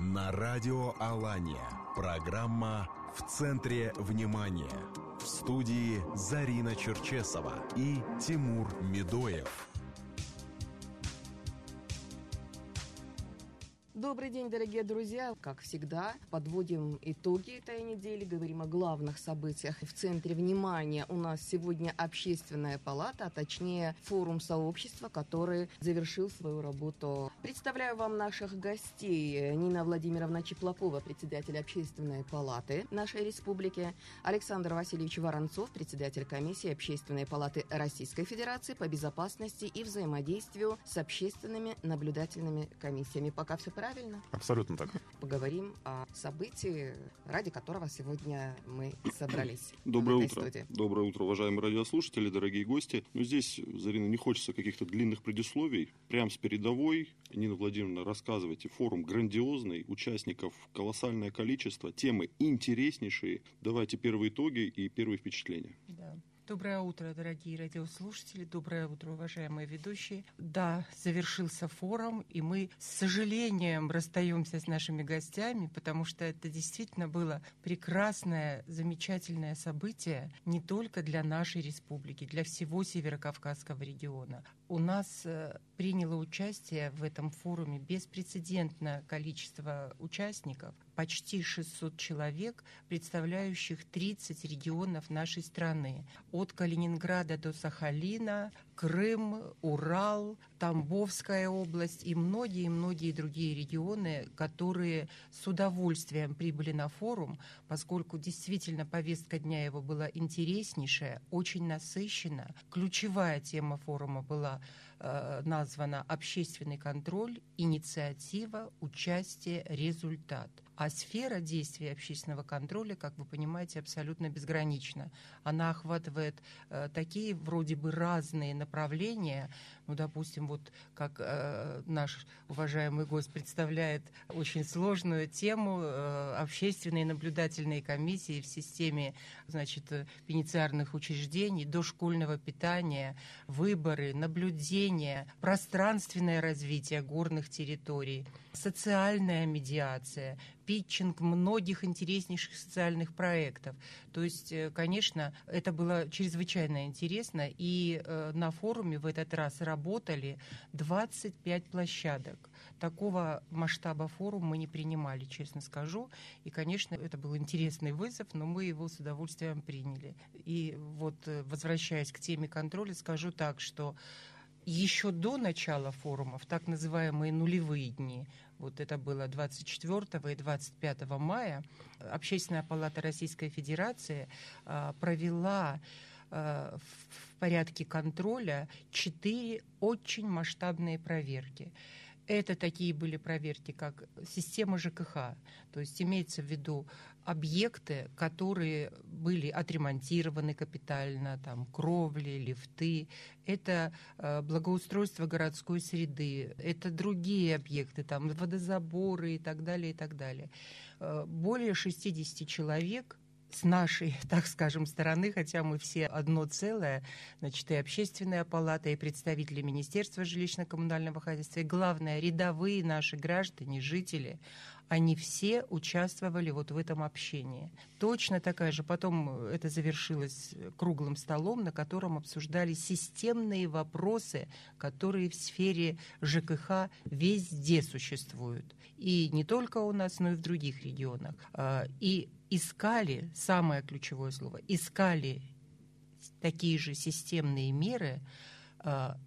На радио Алания. Программа «В центре внимания». В студии Зарина Черчесова и Тимур Медоев. Добрый день, дорогие друзья. Как всегда, подводим итоги этой недели, говорим о главных событиях. В центре внимания у нас сегодня общественная палата, а точнее форум сообщества, который завершил свою работу. Представляю вам наших гостей. Нина Владимировна Чеплакова, председатель общественной палаты нашей республики, Александр Васильевич Воронцов, председатель комиссии общественной палаты Российской Федерации по безопасности и взаимодействию с общественными наблюдательными комиссиями. Пока все правильно? Правильно? Абсолютно так. Поговорим о событии, ради которого сегодня мы собрались. Доброе утро. Студии. Доброе утро, уважаемые радиослушатели, дорогие гости. Ну, здесь, Зарина, не хочется каких-то длинных предисловий. Прям с передовой, Нина Владимировна, рассказывайте. Форум грандиозный, участников колоссальное количество, темы интереснейшие. Давайте первые итоги и первые впечатления. Да. Доброе утро, дорогие радиослушатели, доброе утро, уважаемые ведущие. Да, завершился форум, и мы с сожалением расстаемся с нашими гостями, потому что это действительно было прекрасное, замечательное событие не только для нашей республики, для всего Северокавказского региона. У нас э, приняло участие в этом форуме беспрецедентное количество участников, почти 600 человек, представляющих 30 регионов нашей страны. От Калининграда до Сахалина, Крым, Урал, Тамбовская область и многие-многие другие регионы, которые с удовольствием прибыли на форум, поскольку действительно повестка дня его была интереснейшая, очень насыщена. Ключевая тема форума была э, названа «Общественный контроль, инициатива, участие, результат». А сфера действия общественного контроля, как вы понимаете, абсолютно безгранична. Она охватывает э, такие вроде бы разные направления, ну, допустим, вот как э, наш уважаемый гость представляет очень сложную тему э, общественные наблюдательные комиссии в системе, значит, пенитенциарных учреждений, дошкольного питания, выборы, наблюдения, пространственное развитие горных территорий, социальная медиация, питчинг многих интереснейших социальных проектов. То есть, э, конечно, это было чрезвычайно интересно, и э, на форуме в этот раз работали 25 площадок. Такого масштаба форум мы не принимали, честно скажу. И, конечно, это был интересный вызов, но мы его с удовольствием приняли. И вот, э, возвращаясь к теме контроля, скажу так, что еще до начала форума, в так называемые нулевые дни, вот это было 24 и 25 мая, Общественная палата Российской Федерации а, провела а, в порядке контроля четыре очень масштабные проверки. Это такие были проверки, как система ЖКХ, то есть имеется в виду объекты, которые были отремонтированы капитально, там кровли, лифты, это э, благоустройство городской среды, это другие объекты, там водозаборы и так далее, и так далее. Э, более 60 человек с нашей, так скажем, стороны, хотя мы все одно целое, значит, и общественная палата, и представители Министерства жилищно-коммунального хозяйства, и главное, рядовые наши граждане, жители, они все участвовали вот в этом общении. Точно такая же, потом это завершилось круглым столом, на котором обсуждали системные вопросы, которые в сфере ЖКХ везде существуют. И не только у нас, но и в других регионах. А, и искали, самое ключевое слово, искали такие же системные меры, а,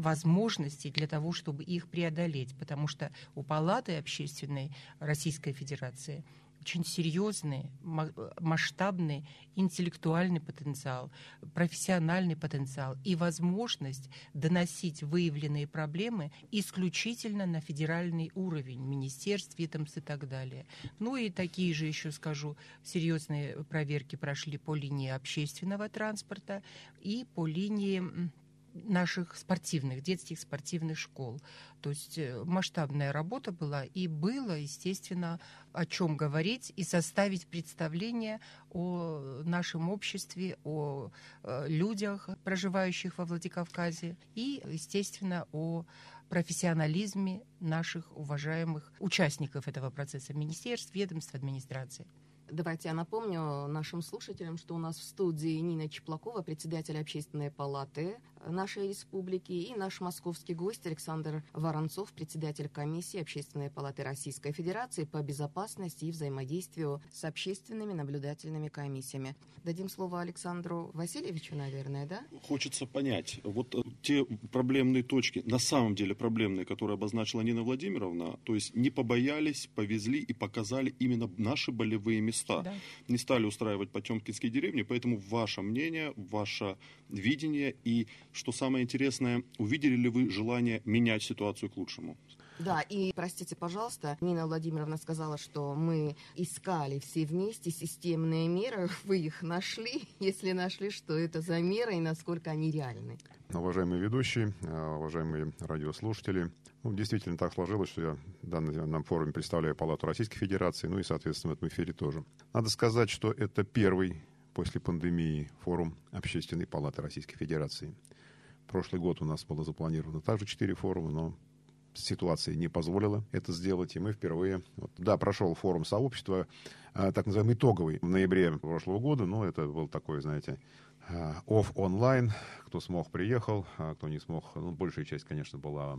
возможностей для того, чтобы их преодолеть, потому что у Палаты общественной Российской Федерации очень серьезный, масштабный интеллектуальный потенциал, профессиональный потенциал и возможность доносить выявленные проблемы исключительно на федеральный уровень, министерств, ведомств и так далее. Ну и такие же еще, скажу, серьезные проверки прошли по линии общественного транспорта и по линии наших спортивных, детских спортивных школ. То есть э, масштабная работа была, и было, естественно, о чем говорить и составить представление о нашем обществе, о э, людях, проживающих во Владикавказе, и, естественно, о профессионализме наших уважаемых участников этого процесса, министерств, ведомств, администрации. Давайте я напомню нашим слушателям, что у нас в студии Нина Чеплакова, председатель общественной палаты нашей республики, и наш московский гость Александр Воронцов, председатель комиссии Общественной палаты Российской Федерации по безопасности и взаимодействию с общественными наблюдательными комиссиями. Дадим слово Александру Васильевичу, наверное, да? Хочется понять, вот э, те проблемные точки, на самом деле проблемные, которые обозначила Нина Владимировна, то есть не побоялись, повезли и показали именно наши болевые места. Да. Не стали устраивать потемкинские деревни, поэтому ваше мнение, ваше видение и что самое интересное, увидели ли вы желание менять ситуацию к лучшему? Да, и простите, пожалуйста, Нина Владимировна сказала, что мы искали все вместе системные меры. Вы их нашли? Если нашли, что это за меры и насколько они реальны? Уважаемые ведущие, э, уважаемые радиослушатели, ну, действительно так сложилось, что я в данном форуме представляю Палату Российской Федерации, ну и, соответственно, в этом эфире тоже. Надо сказать, что это первый после пандемии форум Общественной палаты Российской Федерации. Прошлый год у нас было запланировано также четыре форума, но ситуация не позволила это сделать, и мы впервые... Вот, да, прошел форум сообщества, а, так называемый итоговый, в ноябре прошлого года, но это был такой, знаете, а, онлайн, кто смог, приехал, а кто не смог, ну, большая часть, конечно, была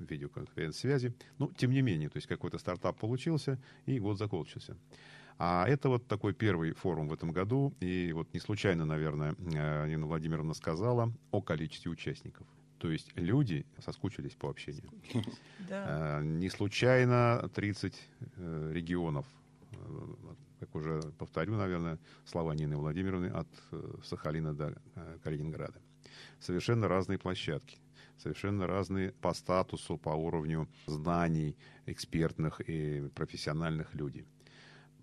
видеоконференц-связи, но тем не менее, то есть какой-то стартап получился, и год закончился. А это вот такой первый форум в этом году. И вот не случайно, наверное, э, Нина Владимировна сказала о количестве участников. То есть люди соскучились по общению. Да. Э, не случайно 30 э, регионов, как уже повторю, наверное, слова Нины Владимировны от Сахалина до Калининграда. Совершенно разные площадки совершенно разные по статусу, по уровню знаний экспертных и профессиональных людей.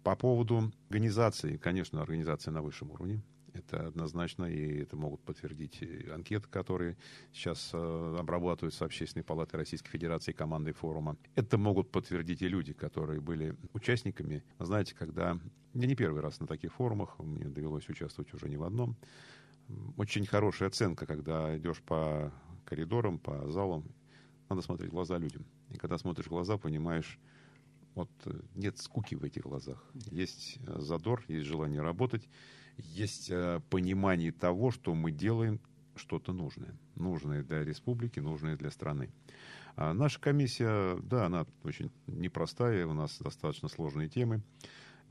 По поводу организации, конечно, организация на высшем уровне. Это однозначно, и это могут подтвердить анкеты, которые сейчас э, обрабатываются Общественной палатой Российской Федерации командой форума. Это могут подтвердить и люди, которые были участниками. Знаете, когда... Я не первый раз на таких форумах, мне довелось участвовать уже не в одном. Очень хорошая оценка, когда идешь по коридорам, по залам, надо смотреть в глаза людям. И когда смотришь в глаза, понимаешь, вот э, нет скуки в этих глазах. Есть э, задор, есть желание работать, есть э, понимание того, что мы делаем что-то нужное. Нужное для республики, нужное для страны. А наша комиссия, да, она очень непростая, у нас достаточно сложные темы.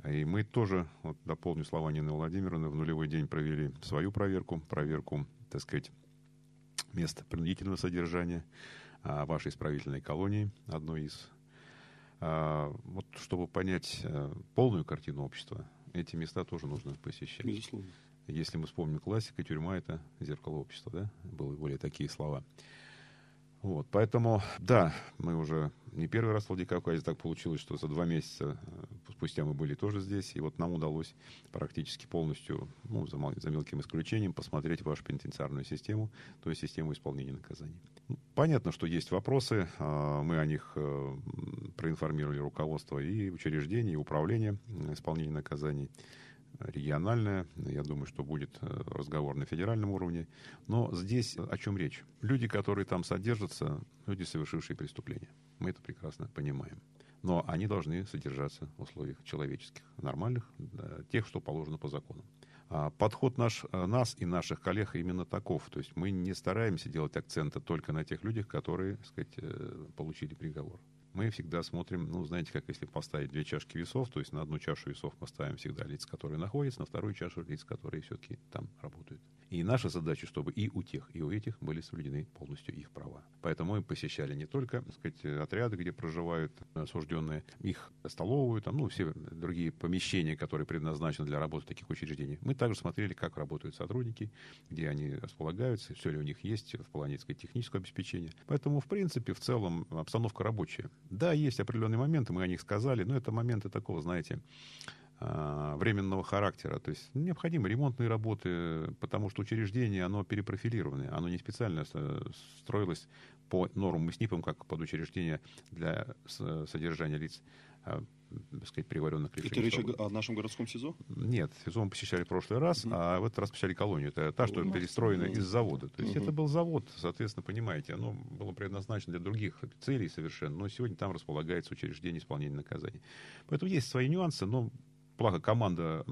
И мы тоже, вот дополню слова Нины Владимировны, в нулевой день провели свою проверку, проверку, так сказать, места принудительного содержания а, вашей исправительной колонии, одной из вот чтобы понять э, полную картину общества, эти места тоже нужно посещать. Безусловно. Если мы вспомним классика, тюрьма — это зеркало общества, да? Были более такие слова. Вот, поэтому, да, мы уже не первый раз в Владикавказе так получилось, что за два месяца э, спустя мы были тоже здесь, и вот нам удалось практически полностью, ну, за, за мелким исключением, посмотреть вашу пенитенциарную систему, то есть систему исполнения наказаний. Понятно, что есть вопросы, а, мы о них э, проинформировали руководство и учреждений, и управления исполнения наказаний региональная. Я думаю, что будет э, разговор на федеральном уровне. Но здесь о чем речь? Люди, которые там содержатся, люди, совершившие преступления. Мы это прекрасно понимаем. Но они должны содержаться в условиях человеческих, нормальных, тех, что положено по закону. А подход наш, э, нас и наших коллег именно таков. То есть мы не стараемся делать акценты только на тех людях, которые, так сказать, э, получили приговор мы всегда смотрим, ну, знаете, как если поставить две чашки весов, то есть на одну чашу весов мы ставим всегда лиц, которые находятся, на вторую чашу лиц, которые все-таки там работают. И наша задача, чтобы и у тех, и у этих были соблюдены полностью их права. Поэтому мы посещали не только, так сказать, отряды, где проживают осужденные, их столовую, там, ну, все другие помещения, которые предназначены для работы таких учреждений. Мы также смотрели, как работают сотрудники, где они располагаются, все ли у них есть в плане, так сказать, технического обеспечения. Поэтому, в принципе, в целом обстановка рабочая. Да, есть определенные моменты, мы о них сказали, но это моменты такого, знаете, временного характера. То есть необходимы ремонтные работы, потому что учреждение, оно перепрофилированное, оно не специально строилось по нормам и СНИПам, как под учреждение для содержания лиц а, так сказать, приговоренных к Это речь о нашем городском СИЗО? Нет, СИЗО мы посещали в прошлый раз, mm-hmm. а в этот раз посещали колонию. Это та, что перестроена mm-hmm. из завода. То есть mm-hmm. это был завод, соответственно, понимаете, оно было предназначено для других целей совершенно, но сегодня там располагается учреждение исполнения наказаний. Поэтому есть свои нюансы, но Благо, команда,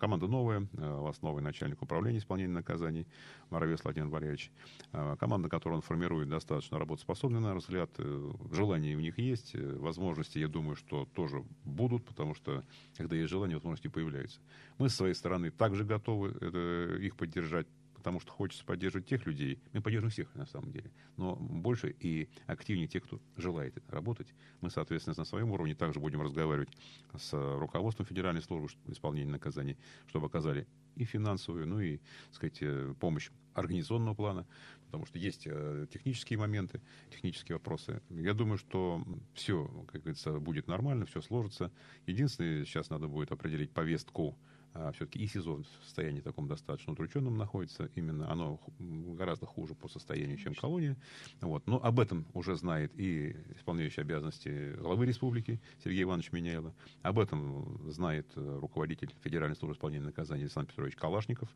команда новая, у вас новый начальник управления исполнения наказаний, Моровец Владимир Валерьевич. А, команда, которую он формирует, достаточно работоспособна, на взгляд. Э, желания у них есть, э, возможности, я думаю, что тоже будут, потому что, когда есть желание, возможности появляются. Мы, с своей стороны, также готовы это, их поддержать потому что хочется поддерживать тех людей. Мы поддерживаем всех, на самом деле. Но больше и активнее тех, кто желает работать. Мы, соответственно, на своем уровне также будем разговаривать с руководством Федеральной службы исполнения наказаний, чтобы оказали и финансовую, ну и, так сказать, э, помощь организационного плана, потому что есть э, технические моменты, технические вопросы. Я думаю, что все, как говорится, будет нормально, все сложится. Единственное, сейчас надо будет определить повестку все-таки и СИЗО в состоянии таком достаточно удрученном находится. Именно оно гораздо хуже по состоянию, чем колония. Вот. Но об этом уже знает и исполняющий обязанности главы республики Сергей Иванович Меняйло. Об этом знает э, руководитель Федеральной службы исполнения наказаний Александр Петрович Калашников.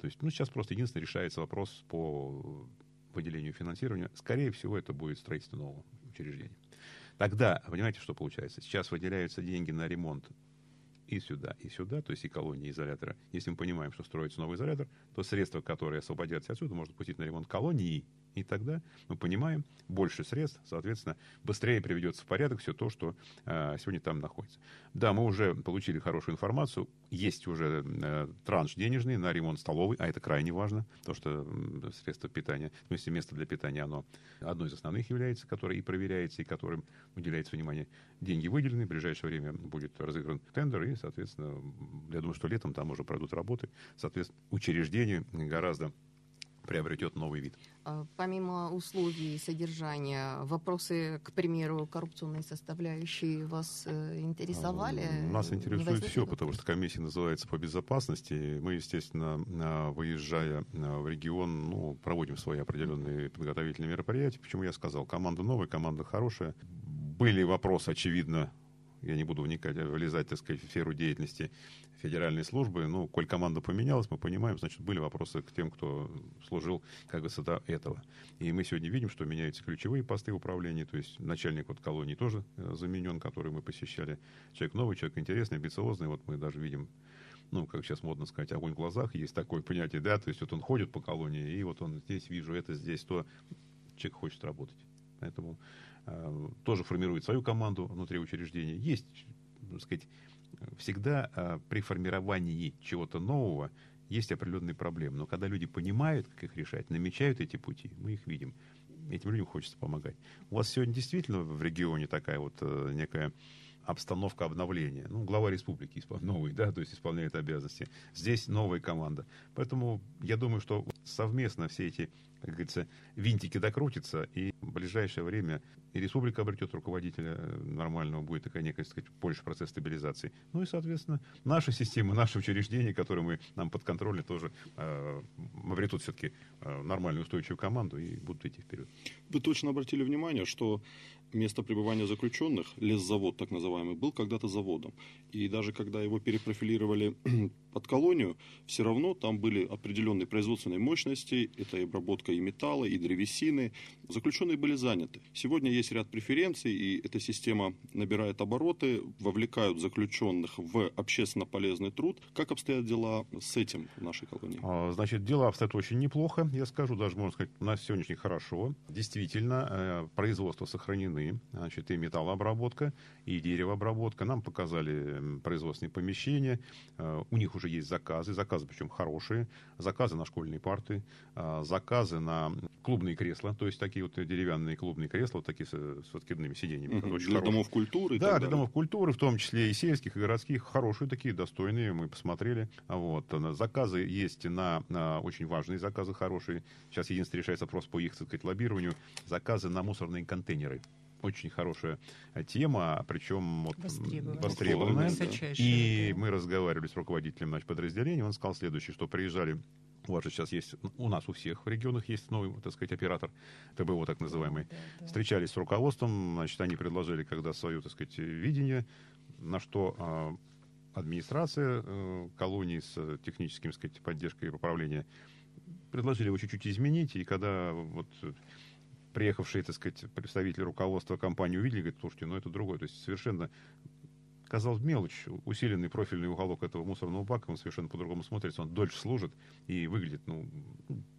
То есть, ну, сейчас просто единственное решается вопрос по выделению финансирования. Скорее всего, это будет строительство нового учреждения. Тогда, понимаете, что получается? Сейчас выделяются деньги на ремонт и сюда, и сюда, то есть и колонии изолятора. Если мы понимаем, что строится новый изолятор, то средства, которые освободятся отсюда, можно пустить на ремонт колонии и тогда мы понимаем, больше средств, соответственно, быстрее приведется в порядок все то, что э, сегодня там находится. Да, мы уже получили хорошую информацию, есть уже э, транш денежный на ремонт столовой, а это крайне важно, то что э, средство питания, в смысле место для питания, оно одно из основных является, которое и проверяется, и которым уделяется внимание. Деньги выделены, в ближайшее время будет разыгран тендер, и, соответственно, я думаю, что летом там уже пройдут работы, соответственно, учреждению гораздо приобретет новый вид. А, помимо условий содержания, вопросы, к примеру, коррупционной составляющей вас э, интересовали? Нас интересует все, потому что комиссия называется по безопасности. Мы, естественно, выезжая в регион, ну, проводим свои определенные подготовительные мероприятия. Почему я сказал, команда новая, команда хорошая. Были вопросы, очевидно, я не буду вникать, влезать, так сказать, в сферу деятельности федеральной службы. Ну, коль команда поменялась, мы понимаем, значит, были вопросы к тем, кто служил, как бы, до этого. И мы сегодня видим, что меняются ключевые посты управления, то есть начальник вот колонии тоже э, заменен, который мы посещали. Человек новый, человек интересный, амбициозный. Вот мы даже видим ну, как сейчас модно сказать, огонь в глазах, есть такое понятие, да, то есть вот он ходит по колонии, и вот он здесь вижу это, здесь то, человек хочет работать. Поэтому э, тоже формирует свою команду внутри учреждения. Есть, так сказать, всегда э, при формировании чего-то нового есть определенные проблемы. Но когда люди понимают, как их решать, намечают эти пути, мы их видим. Этим людям хочется помогать. У вас сегодня действительно в регионе такая вот э, некая обстановка обновления. Ну, глава республики новый, да, то есть исполняет обязанности. Здесь новая команда. Поэтому я думаю, что совместно все эти, как говорится, винтики докрутятся, и в ближайшее время и республика обретет руководителя нормального, будет такая некая, так сказать, больше процесс стабилизации. Ну и, соответственно, наша система, наши учреждения, которые мы, нам под контролем, тоже э, обретут все-таки э, нормальную устойчивую команду и будут идти вперед. Вы точно обратили внимание, что место пребывания заключенных, лесзавод так называемый, был когда-то заводом. И даже когда его перепрофилировали под колонию, все равно там были определенные производственные мощности, это и обработка и металла, и древесины. Заключенные были заняты. Сегодня есть ряд преференций, и эта система набирает обороты, вовлекают заключенных в общественно полезный труд. Как обстоят дела с этим в нашей колонии? А, значит, дела обстоят очень неплохо, я скажу, даже можно сказать, на сегодняшний хорошо. Действительно, э, производство сохранены, значит, и металлообработка, и деревообработка. Нам показали производственные помещения, э, у них уже есть заказы, заказы причем хорошие, заказы на школьные парты, э, заказы на клубные кресла, то есть такие вот деревянные клубные кресла, вот такие с, с откидными сиденьями. Угу, для хорошие. домов культуры. Да, для домов культуры, в том числе и сельских, и городских, хорошие такие, достойные, мы посмотрели. Вот. Заказы есть на, на очень важные заказы хорошие. Сейчас единственное решается вопрос по их, так сказать, лоббированию. Заказы на мусорные контейнеры очень хорошая тема, причем вот, востребованная. востребованная. И мы разговаривали с руководителем значит, подразделения, он сказал следующее, что приезжали у вас же сейчас есть, у нас у всех в регионах есть новый, так сказать, оператор ТБО, так называемый. Да, да. Встречались с руководством, значит, они предложили, когда свое, так сказать, видение, на что э, администрация э, колонии с техническим, так сказать, поддержкой и управления предложили его чуть-чуть изменить, и когда вот приехавшие, так сказать, представители руководства компании увидели, говорят, слушайте, ну это другое. То есть совершенно казалось мелочь, усиленный профильный уголок этого мусорного бака, он совершенно по-другому смотрится, он дольше служит и выглядит, ну,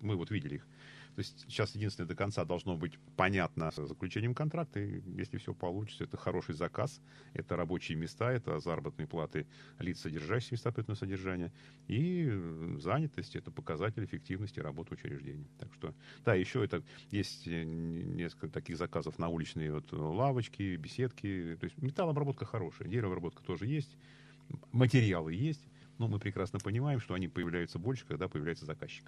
мы вот видели их. То есть сейчас единственное до конца должно быть понятно с заключением контракта, и если все получится, это хороший заказ, это рабочие места, это заработные платы лиц, содержащих места содержания, и занятость, это показатель эффективности работы учреждений. Так что, да, еще это есть э, несколько таких заказов на уличные вот лавочки, беседки, то есть металлообработка хорошая, деревообработка тоже есть, материалы есть, но мы прекрасно понимаем, что они появляются больше, когда появляется заказчик.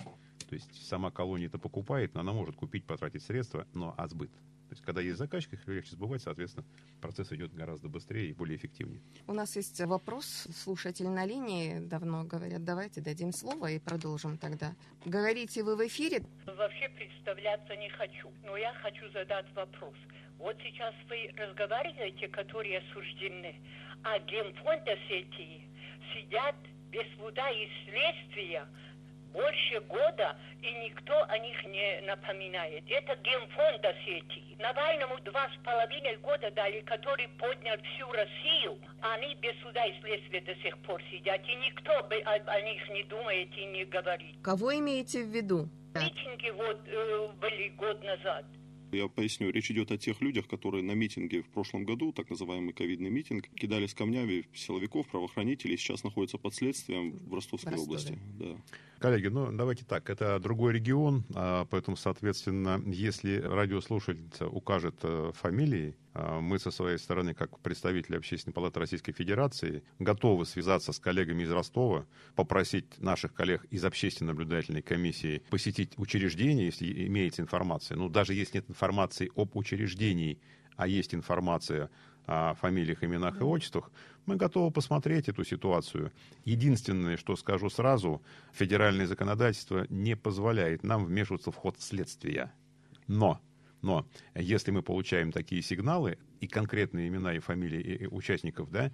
То есть сама колония это покупает, но она может купить, потратить средства, но а сбыт. То есть, когда есть заказчик, их легче сбывать, соответственно, процесс идет гораздо быстрее и более эффективнее. У нас есть вопрос. Слушатель на линии давно говорят, давайте дадим слово и продолжим тогда. Говорите вы в эфире? Вообще представляться не хочу, но я хочу задать вопрос. Вот сейчас вы разговариваете, которые осуждены, а генфонда сети сидят без суда и следствия больше года, и никто о них не напоминает. Это генфонда сети. Навальному два с половиной года дали, который поднял всю Россию. Они без суда и следствия до сих пор сидят, и никто о, о них не думает и не говорит. Кого имеете в виду? Митинги вот э, были год назад. Я поясню, речь идет о тех людях, которые на митинге в прошлом году, так называемый ковидный митинг, кидались камнями силовиков, правоохранителей, сейчас находятся под следствием в Ростовской в области. Да. Коллеги, ну давайте так, это другой регион, а, поэтому, соответственно, если радиослушательница укажет э, фамилии, мы со своей стороны, как представители Общественной палаты Российской Федерации, готовы связаться с коллегами из Ростова, попросить наших коллег из Общественной наблюдательной комиссии посетить учреждение, если имеется информация. Ну, даже если нет информации об учреждении, а есть информация о фамилиях, именах и отчествах, мы готовы посмотреть эту ситуацию. Единственное, что скажу сразу, федеральное законодательство не позволяет нам вмешиваться в ход следствия. Но, но если мы получаем такие сигналы и конкретные имена и фамилии участников, да,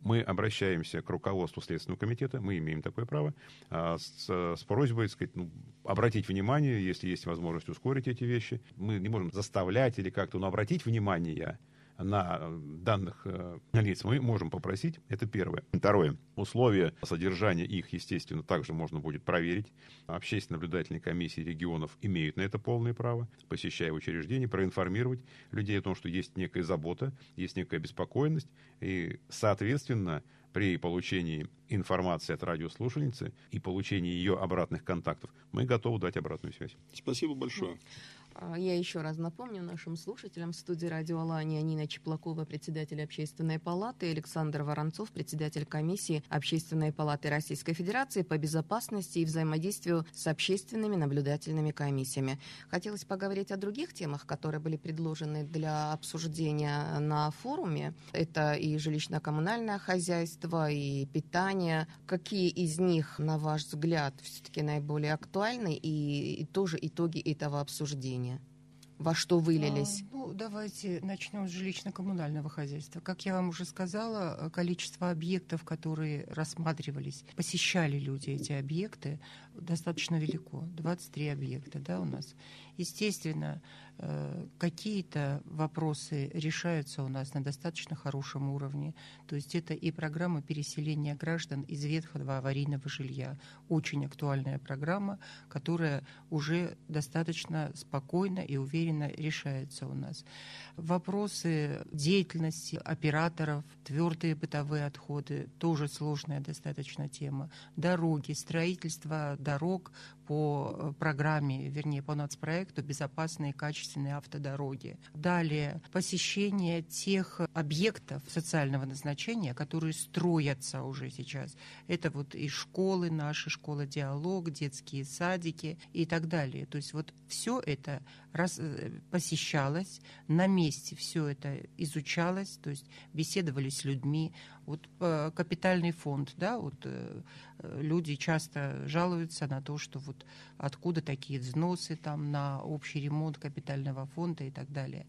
мы обращаемся к руководству Следственного комитета, мы имеем такое право, а, с, с просьбой сказать, ну, обратить внимание, если есть возможность ускорить эти вещи. Мы не можем заставлять или как-то, но обратить внимание на э, данных э, лиц мы можем попросить. Это первое. Второе. Условия содержания их, естественно, также можно будет проверить. Общественные наблюдательные комиссии регионов имеют на это полное право, посещая учреждения, проинформировать людей о том, что есть некая забота, есть некая беспокойность. И, соответственно, при получении информации от радиослушательницы и получении ее обратных контактов, мы готовы дать обратную связь. Спасибо большое. А, я еще раз напомню нашим слушателям в студии радио Алания Нина Чеплакова, председатель Общественной палаты, Александр Воронцов, председатель комиссии Общественной палаты Российской Федерации по безопасности и взаимодействию с общественными наблюдательными комиссиями. Хотелось поговорить о других темах, которые были предложены для обсуждения на форуме. Это и жилищно-коммунальное хозяйство, и питание. Какие из них, на ваш взгляд, все-таки наиболее актуальны и тоже итоги этого обсуждения? Во что вылились? А, ну, давайте начнем с жилищно-коммунального хозяйства. Как я вам уже сказала, количество объектов, которые рассматривались, посещали люди эти объекты, достаточно велико. 23 объекта да, у нас. Естественно, Э, какие-то вопросы решаются у нас на достаточно хорошем уровне. То есть это и программа переселения граждан из ветхого аварийного жилья. Очень актуальная программа, которая уже достаточно спокойно и уверенно решается у нас. Вопросы деятельности операторов, твердые бытовые отходы, тоже сложная достаточно тема. Дороги, строительство дорог по э, программе, вернее, по нацпроекту «Безопасные и качественные автодороги». Далее, посещение тех объектов социального назначения, которые строятся уже сейчас. Это вот и школы наши, школа «Диалог», детские садики и так далее. То есть вот все это раз, э, посещалось, на месте все это изучалось, то есть беседовали с людьми. Вот э, капитальный фонд, да, вот э, люди часто жалуются на то, что вот откуда такие взносы там на общий ремонт капитального фонда и так далее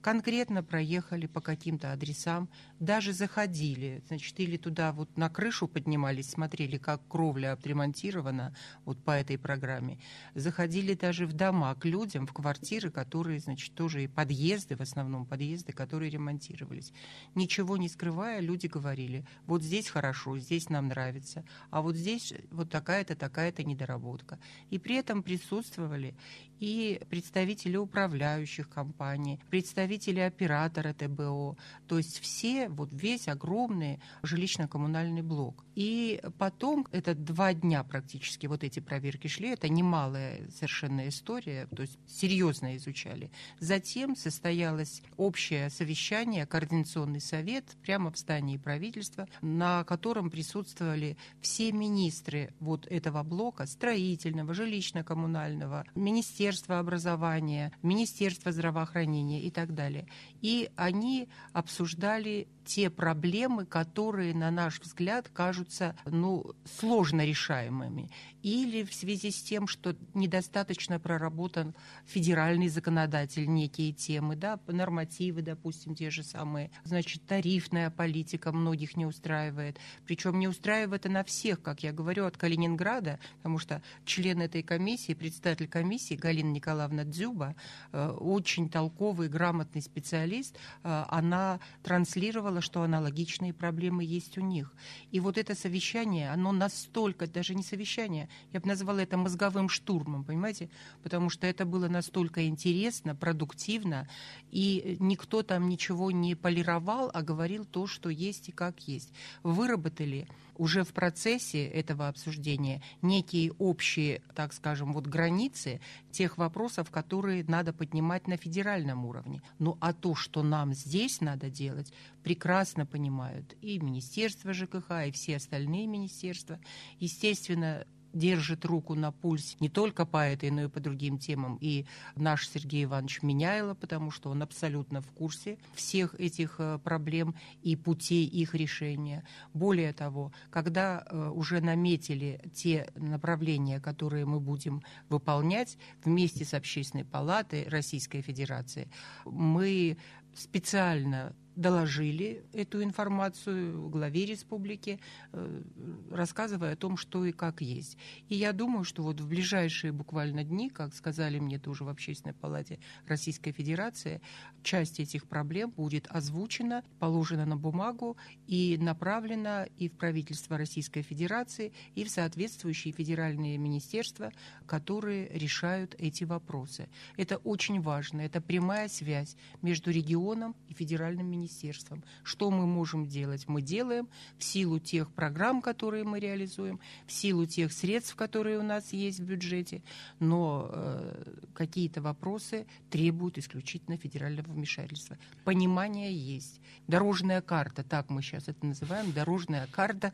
конкретно проехали по каким-то адресам, даже заходили, значит, или туда вот на крышу поднимались, смотрели, как кровля отремонтирована вот по этой программе. Заходили даже в дома к людям, в квартиры, которые, значит, тоже и подъезды, в основном подъезды, которые ремонтировались. Ничего не скрывая, люди говорили, вот здесь хорошо, здесь нам нравится, а вот здесь вот такая-то, такая-то недоработка. И при этом присутствовали и представители управляющих компаний, представители оператора ТБО, то есть все, вот весь огромный жилищно-коммунальный блок. И потом, это два дня практически вот эти проверки шли, это немалая совершенно история, то есть серьезно изучали. Затем состоялось общее совещание, координационный совет прямо в здании правительства, на котором присутствовали все министры вот этого блока, строительного, жилищно-коммунального, министерства, Министерство образования, Министерство здравоохранения и так далее. И они обсуждали те проблемы, которые, на наш взгляд, кажутся ну, сложно решаемыми. Или в связи с тем, что недостаточно проработан федеральный законодатель некие темы, да, нормативы, допустим, те же самые. Значит, тарифная политика многих не устраивает. Причем не устраивает она всех, как я говорю, от Калининграда, потому что член этой комиссии, председатель комиссии Галина Николаевна Дзюба, э, очень толковый, грамотный специалист, э, она транслировала сказала, что аналогичные проблемы есть у них. И вот это совещание, оно настолько, даже не совещание, я бы назвала это мозговым штурмом, понимаете? Потому что это было настолько интересно, продуктивно, и никто там ничего не полировал, а говорил то, что есть и как есть. Выработали уже в процессе этого обсуждения некие общие, так скажем, вот границы тех вопросов, которые надо поднимать на федеральном уровне. Ну а то, что нам здесь надо делать, прекрасно понимают и Министерство ЖКХ, и все остальные министерства. Естественно, держит руку на пульсе не только по этой, но и по другим темам. И наш Сергей Иванович Меняйло, потому что он абсолютно в курсе всех этих э, проблем и путей их решения. Более того, когда э, уже наметили те направления, которые мы будем выполнять вместе с Общественной палатой Российской Федерации, мы специально доложили эту информацию главе республики, э, рассказывая о том, что и как есть. И я думаю, что вот в ближайшие буквально дни, как сказали мне тоже в Общественной палате Российской Федерации, часть этих проблем будет озвучена, положена на бумагу и направлена и в правительство Российской Федерации, и в соответствующие федеральные министерства, которые решают эти вопросы. Это очень важно, это прямая связь между регионом и федеральным министерством министерством. Что мы можем делать? Мы делаем в силу тех программ, которые мы реализуем, в силу тех средств, которые у нас есть в бюджете, но э, какие-то вопросы требуют исключительно федерального вмешательства. Понимание есть. Дорожная карта, так мы сейчас это называем, дорожная карта,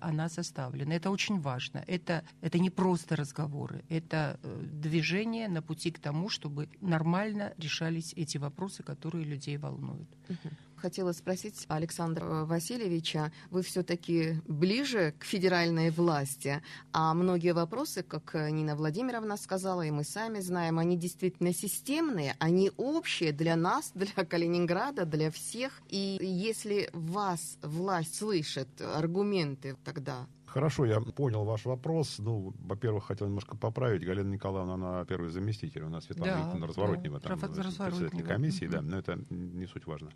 она составлена. Это очень важно. Это, это не просто разговоры, это э, движение на пути к тому, чтобы нормально решались эти вопросы, которые людей волнуют. Хотела спросить Александра Васильевича, вы все-таки ближе к федеральной власти, а многие вопросы, как Нина Владимировна сказала, и мы сами знаем, они действительно системные, они общие для нас, для Калининграда, для всех. И если вас власть слышит аргументы, тогда Хорошо, я понял ваш вопрос. Ну, во-первых, хотел немножко поправить. Галина Николаевна, она первый заместитель. У нас Светлана да, Викторовна Разворотнева, да, там председатель комиссии, да, но это не суть важно.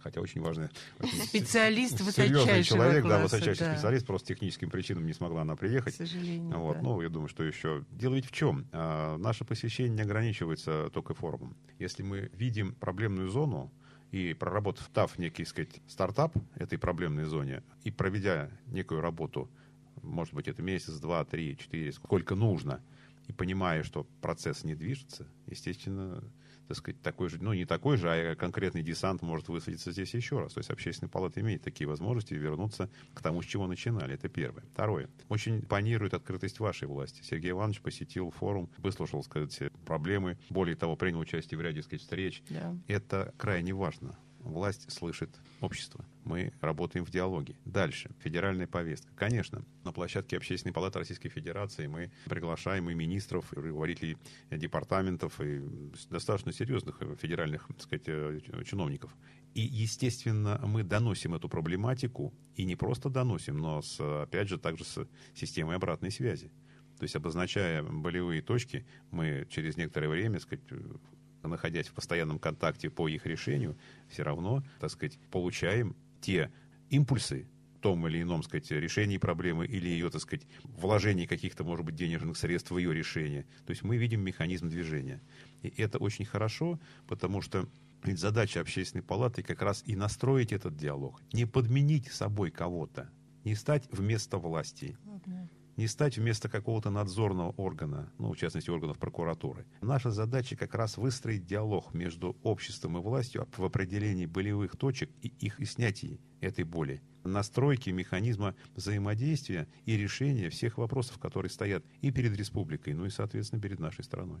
Хотя очень важный. Специалист Серьезный человек, класса, да, высочайший да. специалист, просто техническим причинам не смогла она приехать. К сожалению, вот, да. Ну, я думаю, что еще... Дело ведь в чем? А, наше посещение не ограничивается только форумом. Если мы видим проблемную зону, и проработав некий, сказать, стартап этой проблемной зоне и проведя некую работу может быть, это месяц, два, три, четыре, сколько нужно, и понимая, что процесс не движется, естественно, так сказать, такой же, ну, не такой же, а конкретный десант может высадиться здесь еще раз. То есть общественная палата имеет такие возможности вернуться к тому, с чего начинали. Это первое. Второе. Очень панирует открытость вашей власти. Сергей Иванович посетил форум, выслушал, сказать, проблемы, более того, принял участие в ряде, сказать, встреч. Да. Это крайне важно власть слышит общество. Мы работаем в диалоге. Дальше. Федеральная повестка. Конечно, на площадке Общественной палаты Российской Федерации мы приглашаем и министров, и руководителей департаментов, и достаточно серьезных федеральных так сказать, э, чиновников. И, естественно, мы доносим эту проблематику, и не просто доносим, но, с, опять же, также с системой обратной связи. То есть, обозначая болевые точки, мы через некоторое время, сказать, находясь в постоянном контакте по их решению, все равно, так сказать, получаем те импульсы, том или ином, сказать, решении проблемы или ее, так сказать, вложении каких-то, может быть, денежных средств в ее решение. То есть мы видим механизм движения. И это очень хорошо, потому что ведь задача общественной палаты как раз и настроить этот диалог, не подменить собой кого-то, не стать вместо власти, не стать вместо какого-то надзорного органа, ну, в частности, органов прокуратуры. Наша задача как раз выстроить диалог между обществом и властью в определении болевых точек и их и снятии этой боли настройки механизма взаимодействия и решения всех вопросов, которые стоят и перед республикой, ну и, соответственно, перед нашей страной.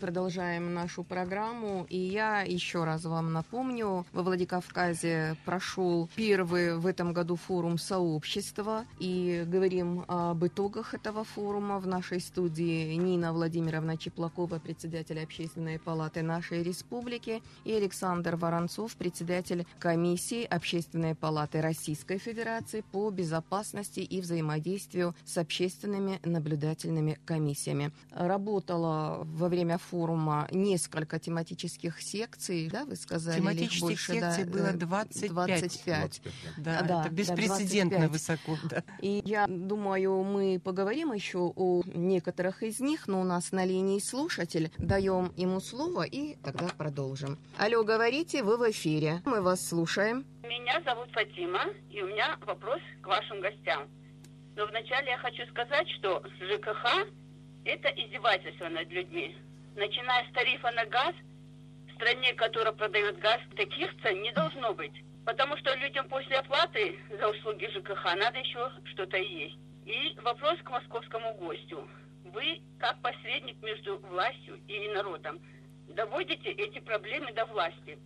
Продолжаем нашу программу, и я еще раз вам напомню, во Владикавказе прошел первый в этом году форум сообщества, и говорим об итогах этого форума. В нашей студии Нина Владимировна Чеплакова, председатель Общественной палаты нашей республики, и Александр Воронцов, председатель комиссии Общественной палаты Российской Федерации по безопасности и взаимодействию с общественными наблюдательными комиссиями. Работала во время форума несколько тематических секций, да, вы сказали? Тематических больше, секций да, было 25. 25. 25 да. Да, это беспрецедентно да, высоко. Да. И я думаю, мы поговорим еще о некоторых из них, но у нас на линии слушатель. Даем ему слово и тогда продолжим. Алло, говорите, вы в эфире. Мы вас слушаем. Меня зовут Фатима, и у меня вопрос к вашим гостям. Но вначале я хочу сказать, что ЖКХ – это издевательство над людьми начиная с тарифа на газ, в стране, которая продает газ, таких цен не должно быть. Потому что людям после оплаты за услуги ЖКХ надо еще что-то есть. И вопрос к московскому гостю. Вы, как посредник между властью и народом, доводите эти проблемы до власти.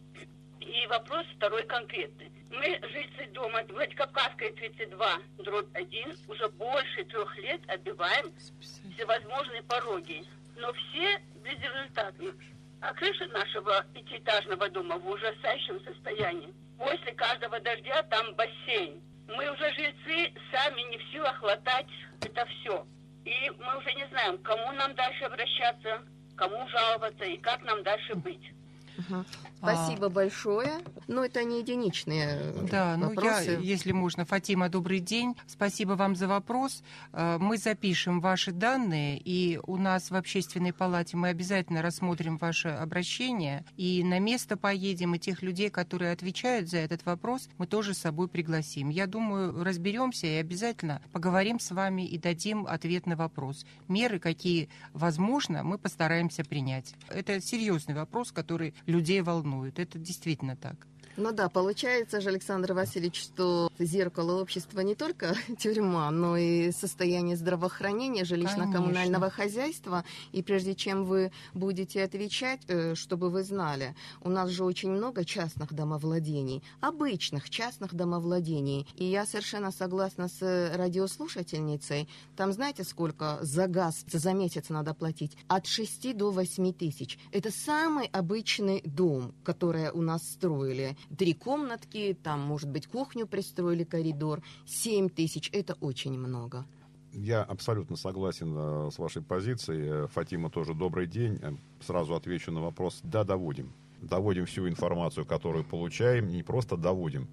И вопрос второй конкретный. Мы, жильцы дома Владикавказская 32, дробь 1, уже больше трех лет отбиваем всевозможные пороги. Но все безрезультатно. А крыша нашего пятиэтажного дома в ужасающем состоянии. После каждого дождя там бассейн. Мы уже жильцы сами не в силах хватать это все. И мы уже не знаем, кому нам дальше обращаться, кому жаловаться и как нам дальше быть. Угу. Спасибо а... большое. Но это не единичные да, вопросы. Ну я, если можно, Фатима, добрый день. Спасибо вам за вопрос. А, мы запишем ваши данные, и у нас в общественной палате мы обязательно рассмотрим ваше обращение, и на место поедем, и тех людей, которые отвечают за этот вопрос, мы тоже с собой пригласим. Я думаю, разберемся и обязательно поговорим с вами и дадим ответ на вопрос. Меры, какие возможно, мы постараемся принять. Это серьезный вопрос, который людей волнует. Это действительно так. Ну да, получается же, Александр Васильевич, что зеркало общества не только тюрьма, но и состояние здравоохранения, жилищно-коммунального хозяйства. И прежде чем вы будете отвечать, э, чтобы вы знали, у нас же очень много частных домовладений, обычных частных домовладений. И я совершенно согласна с радиослушательницей. Там знаете, сколько за газ за месяц надо платить? От 6 до 8 тысяч. Это самый обычный дом, который у нас строили три комнатки, там, может быть, кухню пристроили, коридор. Семь тысяч – это очень много. Я абсолютно согласен э, с вашей позицией. Э, Фатима тоже добрый день. Э, сразу отвечу на вопрос. Да, доводим. Доводим всю информацию, которую получаем, не просто доводим.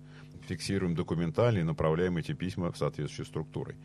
Фиксируем документально и направляем эти письма в соответствующую структурой.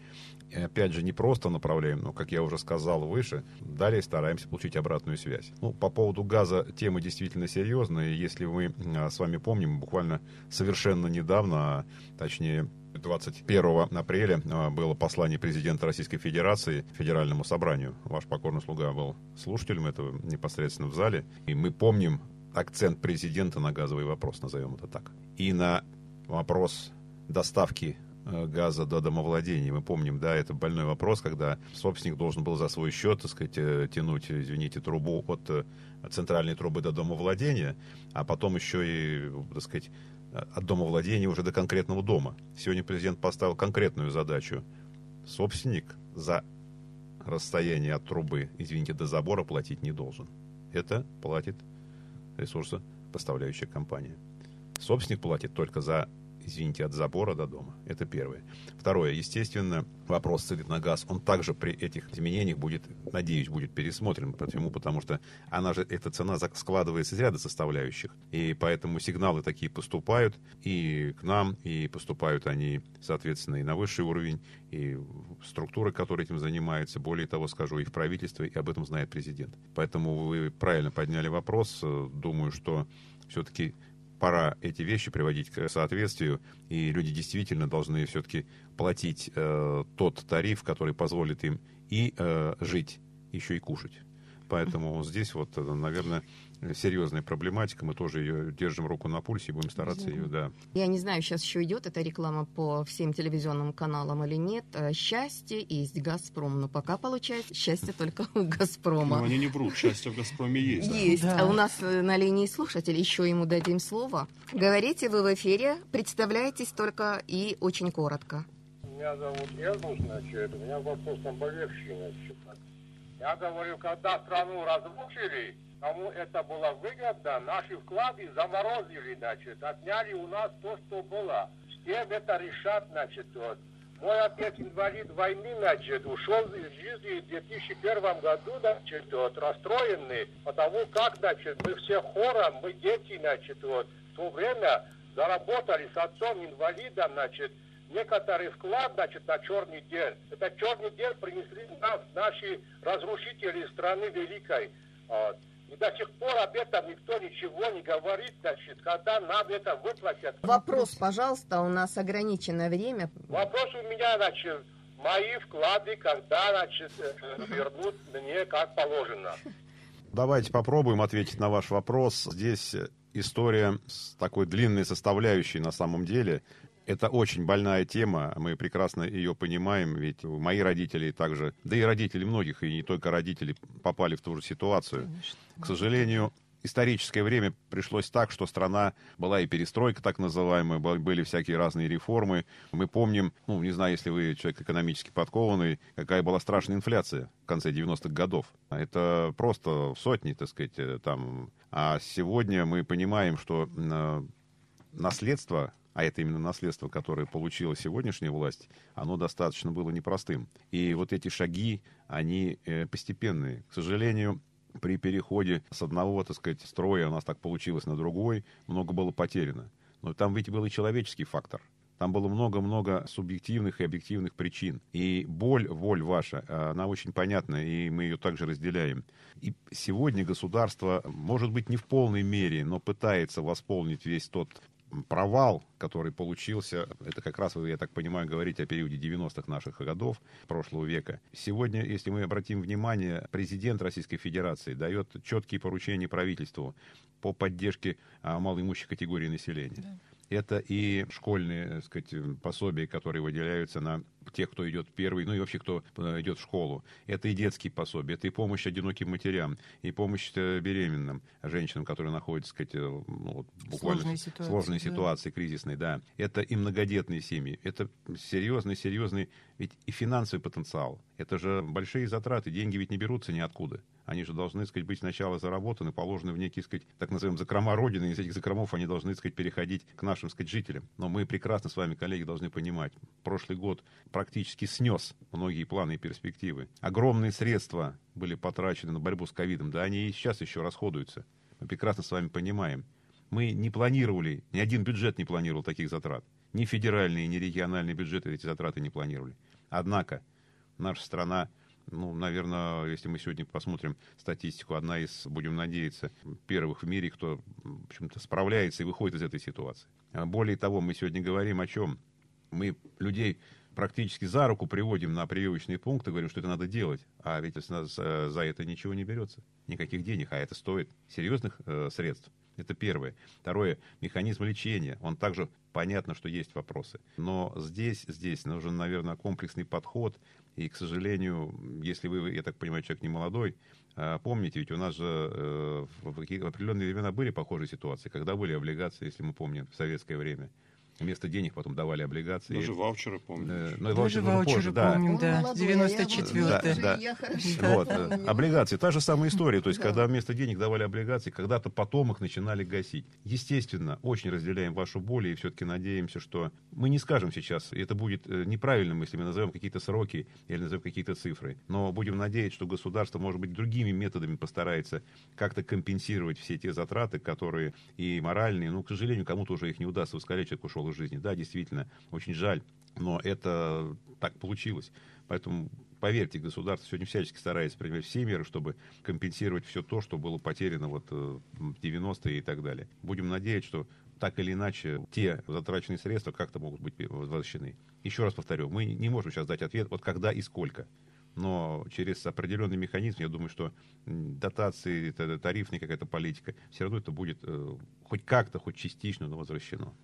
И опять же, не просто направляем, но, как я уже сказал выше, далее стараемся получить обратную связь. Ну, по поводу газа тема действительно серьезная. Если мы а, с вами помним, буквально совершенно недавно, а, точнее 21 апреля а, было послание президента Российской Федерации Федеральному собранию. Ваш покорный слуга был слушателем этого непосредственно в зале. И мы помним акцент президента на газовый вопрос, назовем это так. И на вопрос доставки э, газа до домовладения. Мы помним, да, это больной вопрос, когда собственник должен был за свой счет, так сказать, э, тянуть, извините, трубу от э, центральной трубы до домовладения, а потом еще и, так сказать, от домовладения уже до конкретного дома. Сегодня президент поставил конкретную задачу. Собственник за расстояние от трубы, извините, до забора платить не должен. Это платит ресурсопоставляющая компания. Собственник платит только за извините, от забора до дома. Это первое. Второе. Естественно, вопрос цены на газ, он также при этих изменениях будет, надеюсь, будет пересмотрен. Почему? Потому что она же, эта цена складывается из ряда составляющих. И поэтому сигналы такие поступают и к нам, и поступают они, соответственно, и на высший уровень, и структуры, которые этим занимаются. Более того, скажу, и в правительстве, и об этом знает президент. Поэтому вы правильно подняли вопрос. Думаю, что все-таки пора эти вещи приводить к соответствию, и люди действительно должны все-таки платить э, тот тариф, который позволит им и э, жить, еще и кушать. Поэтому здесь вот, э, наверное, серьезная проблематика. Мы тоже ее держим руку на пульсе и будем стараться ее, да. Я не знаю, сейчас еще идет эта реклама по всем телевизионным каналам или нет. Э, счастье есть Газпром. Но пока получается счастье только у Газпрома. Ну, они не врут, счастье в Газпроме есть. Есть. Да. А у нас э, на линии слушатель, еще ему дадим слово. Говорите вы в эфире, представляйтесь только и очень коротко. Меня зовут Эльбус, значит, у меня вопрос там значит. Я говорю, когда страну разрушили, кому это было выгодно, наши вклады заморозили, значит, отняли у нас то, что было. С кем это решат, значит, вот. Мой отец инвалид войны, значит, ушел из жизни в 2001 году, значит, вот, расстроенный, потому как, значит, мы все хором, мы дети, значит, вот, в то время заработали с отцом инвалидом, значит, некоторый вклад, значит, на черный день. Это черный день принесли нам наши разрушители страны великой. Вот. И до сих пор об этом никто ничего не говорит, значит, когда нам это выплатят. Вопрос, пожалуйста, у нас ограниченное время. Вопрос у меня, значит, мои вклады, когда, значит, э, вернут мне как положено. Давайте попробуем ответить на ваш вопрос. Здесь история с такой длинной составляющей на самом деле. Это очень больная тема, мы прекрасно ее понимаем, ведь мои родители также, да и родители многих, и не только родители, попали в ту же ситуацию. Конечно. К сожалению, историческое время пришлось так, что страна была и перестройка так называемая, были всякие разные реформы. Мы помним, ну, не знаю, если вы человек экономически подкованный, какая была страшная инфляция в конце 90-х годов. Это просто сотни, так сказать, э, там. А сегодня мы понимаем, что э, наследство а это именно наследство, которое получила сегодняшняя власть, оно достаточно было непростым. И вот эти шаги, они э, постепенные. К сожалению, при переходе с одного, так сказать, строя у нас так получилось на другой, много было потеряно. Но там ведь был и человеческий фактор. Там было много-много субъективных и объективных причин. И боль, боль ваша, э, она очень понятна, и мы ее также разделяем. И сегодня государство, может быть, не в полной мере, но пытается восполнить весь тот провал, который получился, это как раз, вы, я так понимаю, говорите о периоде 90-х наших годов прошлого века. Сегодня, если мы обратим внимание, президент Российской Федерации дает четкие поручения правительству по поддержке а, малоимущих категорий населения. Это и школьные, так сказать, пособия, которые выделяются на тех, кто идет первый, ну и вообще, кто э, идет в школу. Это и детские пособия, это и помощь одиноким матерям, и помощь э, беременным женщинам, которые находятся, так сказать, э, ну, вот, буквально Сложной ситуации, сложной да. ситуации, кризисной, да. Это и многодетные семьи, это серьезный, серьезный, ведь и финансовый потенциал. Это же большие затраты, деньги ведь не берутся ниоткуда. Они же должны, так сказать, быть сначала заработаны, положены в некие, так сказать, так называемые закрома Родины, и из этих закромов они должны, так сказать, переходить к нашим, так сказать, жителям. Но мы прекрасно с вами, коллеги, должны понимать, прошлый год практически снес многие планы и перспективы. Огромные средства были потрачены на борьбу с ковидом, да они и сейчас еще расходуются. Мы прекрасно с вами понимаем. Мы не планировали, ни один бюджет не планировал таких затрат. Ни федеральные, ни региональные бюджеты эти затраты не планировали. Однако наша страна, ну, наверное, если мы сегодня посмотрим статистику, одна из, будем надеяться, первых в мире, кто, в общем-то, справляется и выходит из этой ситуации. Более того, мы сегодня говорим о чем? Мы людей практически за руку приводим на прививочные пункты, говорим, что это надо делать, а ведь за это ничего не берется, никаких денег, а это стоит серьезных э, средств. Это первое. Второе, механизм лечения. Он также понятно, что есть вопросы. Но здесь, здесь нужен, наверное, комплексный подход. И, к сожалению, если вы, я так понимаю, человек не молодой, а, помните, ведь у нас же э, в определенные времена были похожие ситуации, когда были облигации, если мы помним, в советское время. Вместо денег потом давали облигации. Даже ваучеры помню. Э, ну, Даже ваучеры позже, помним, да. да. 94 да, да. Вот. Облигации, та же самая история. То есть, да. когда вместо денег давали облигации, когда-то потом их начинали гасить. Естественно, очень разделяем вашу боль и все-таки надеемся, что мы не скажем сейчас, и это будет э, неправильным, если мы назовем какие-то сроки или назовем какие-то цифры. Но будем надеяться, что государство, может быть, другими методами постарается как-то компенсировать все те затраты, которые и моральные, ну, к сожалению, кому-то уже их не удастся ускорять, человек ушел из жизни. Да, действительно, очень жаль, но это так получилось. Поэтому, поверьте, государство сегодня всячески старается принимать все меры, чтобы компенсировать все то, что было потеряно вот э, в 90-е и так далее. Будем надеяться, что так или иначе те затраченные средства как-то могут быть возвращены. Еще раз повторю, мы не можем сейчас дать ответ, вот когда и сколько. Но через определенный механизм, я думаю, что дотации, тарифная какая-то политика, все равно это будет э, хоть как-то, хоть частично, но возвращено.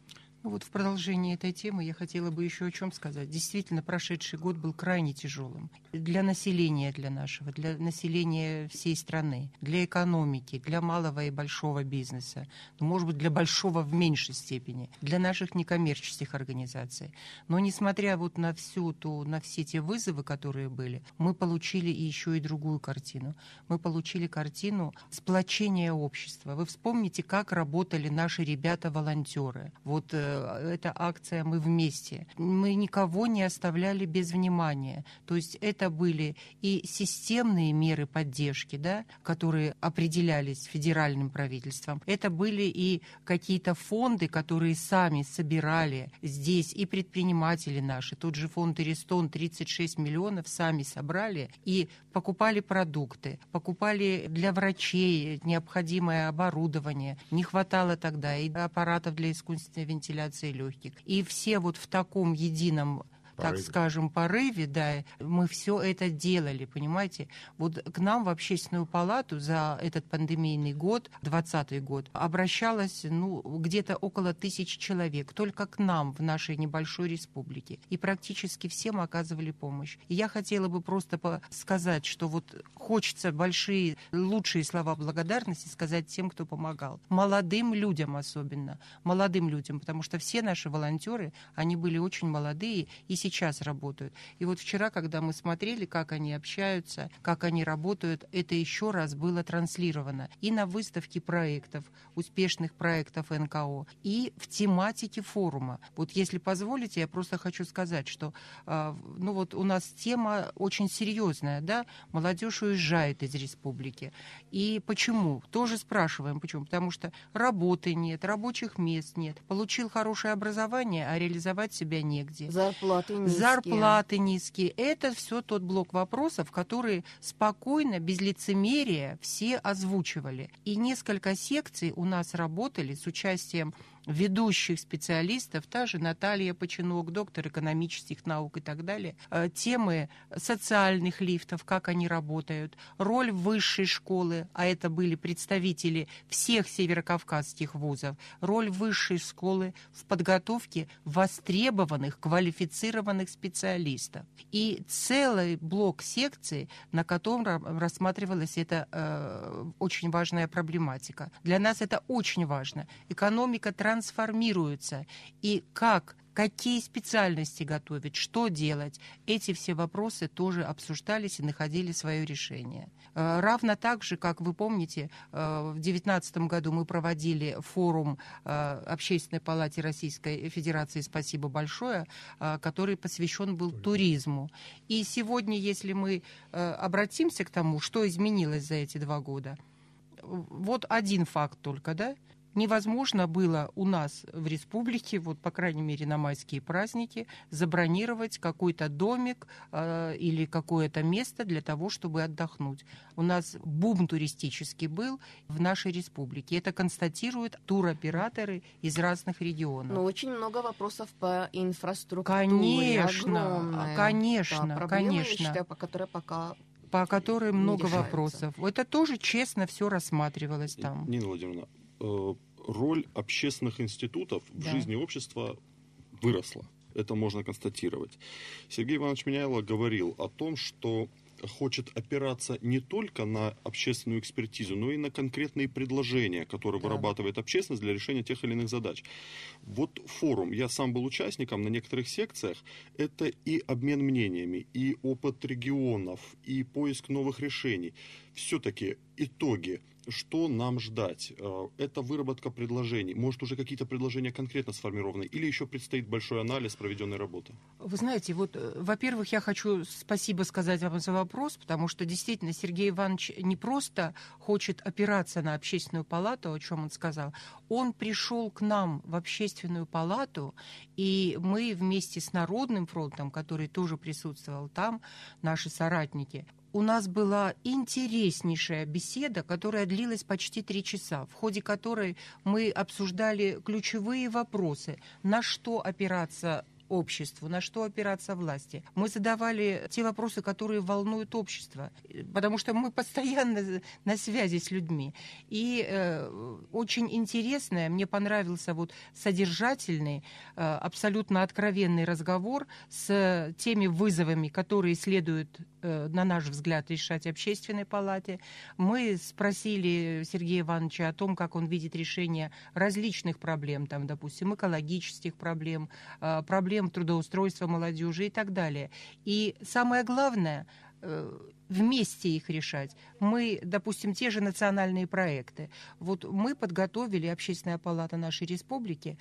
Вот в продолжении этой темы я хотела бы еще о чем сказать. Действительно, прошедший год был крайне тяжелым для населения, для нашего, для населения всей страны, для экономики, для малого и большого бизнеса, ну, может быть, для большого в меньшей степени, для наших некоммерческих организаций. Но несмотря вот на всю ту, на все те вызовы, которые были, мы получили еще и другую картину. Мы получили картину сплочения общества. Вы вспомните, как работали наши ребята-волонтеры. Вот э, эта акция «Мы вместе». Мы никого не оставляли без внимания. То есть это были и системные меры поддержки, да, которые определялись федеральным правительством. Это были и какие-то фонды, которые сами собирали здесь, и предприниматели наши. Тот же фонд «Эристон» 36 миллионов сами собрали и покупали продукты, покупали для врачей необходимое оборудование. Не хватало тогда и аппаратов для искусственной вентиляции вентиляции легких. И все вот в таком едином порыве. так скажем, порыве, да, мы все это делали, понимаете. Вот к нам в общественную палату за этот пандемийный год, 20 год, обращалось, ну, где-то около тысячи человек, только к нам в нашей небольшой республике. И практически всем оказывали помощь. И я хотела бы просто сказать, что вот хочется большие, лучшие слова благодарности сказать тем, кто помогал. Молодым людям особенно. Молодым людям, потому что все наши волонтеры, они были очень молодые, и сейчас работают. И вот вчера, когда мы смотрели, как они общаются, как они работают, это еще раз было транслировано и на выставке проектов, успешных проектов НКО, и в тематике форума. Вот если позволите, я просто хочу сказать, что а, ну вот у нас тема очень серьезная, да, молодежь уезжает из республики. И почему? Тоже спрашиваем, почему? Потому что работы нет, рабочих мест нет, получил хорошее образование, а реализовать себя негде. Зарплаты низкие. Зарплаты низкие. Это все тот блок вопросов, которые спокойно, без лицемерия все озвучивали. И несколько секций у нас работали с участием ведущих специалистов, та же Наталья Починок, доктор экономических наук и так далее, э, темы социальных лифтов, как они работают, роль высшей школы, а это были представители всех северокавказских вузов, роль высшей школы в подготовке востребованных, квалифицированных специалистов. И целый блок секций, на котором рассматривалась эта э, очень важная проблематика. Для нас это очень важно. Экономика транспорта трансформируются и как какие специальности готовить, что делать. Эти все вопросы тоже обсуждались и находили свое решение. Э, равно так же, как вы помните, э, в 2019 году мы проводили форум э, Общественной палате Российской Федерации «Спасибо большое», который посвящен был туризму. И сегодня, если мы обратимся к тому, что изменилось за эти два года, вот один факт только, да, невозможно было у нас в республике, вот по крайней мере на майские праздники, забронировать какой-то домик э, или какое-то место для того, чтобы отдохнуть. У нас бум туристический был в нашей республике. Это констатируют туроператоры из разных регионов. Но очень много вопросов по инфраструктуре. Конечно, огромное. конечно, да, проблема, конечно. Я считаю, по которой пока по которой много решается. вопросов. Это тоже честно все рассматривалось там. Нина Владимировна, э, роль общественных институтов в Да. жизни общества выросла. Это можно констатировать. Сергей Иванович Меняйло говорил о том, что хочет опираться не только на общественную экспертизу, но и на конкретные предложения, которые Да. вырабатывает общественность для решения тех или иных задач. Вот форум, я сам был участником на некоторых секциях, это и обмен мнениями, и опыт регионов, и поиск новых решений. Все-таки итоги, что нам ждать? Э, Это выработка предложений. Может, уже какие-то предложения конкретно сформированы? Или еще предстоит большой анализ проведенной работы? Вы знаете, вот, э, во-первых, я хочу спасибо сказать вам за вопрос, потому что действительно Сергей Иванович не просто хочет опираться на общественную палату, о чем он сказал, он пришел к нам в общественную палату, и мы вместе с Народным фронтом, который тоже присутствовал там, наши соратники, у нас была интереснейшая беседа, которая длилась почти три часа, в ходе которой мы обсуждали ключевые вопросы, на что опираться обществу, на что опираться власти. Мы задавали те вопросы, которые волнуют общество, потому что мы постоянно на связи с людьми. И э, очень интересное, мне понравился вот содержательный, э, абсолютно откровенный разговор с теми вызовами, которые следует, э, на наш взгляд, решать общественной палате. Мы спросили Сергея Ивановича о том, как он видит решение различных проблем, там, допустим, экологических проблем, э, проблем трудоустройства молодежи и так далее. И самое главное э, вместе их решать. Мы, допустим, те же национальные проекты. Вот мы подготовили, Общественная палата нашей республики,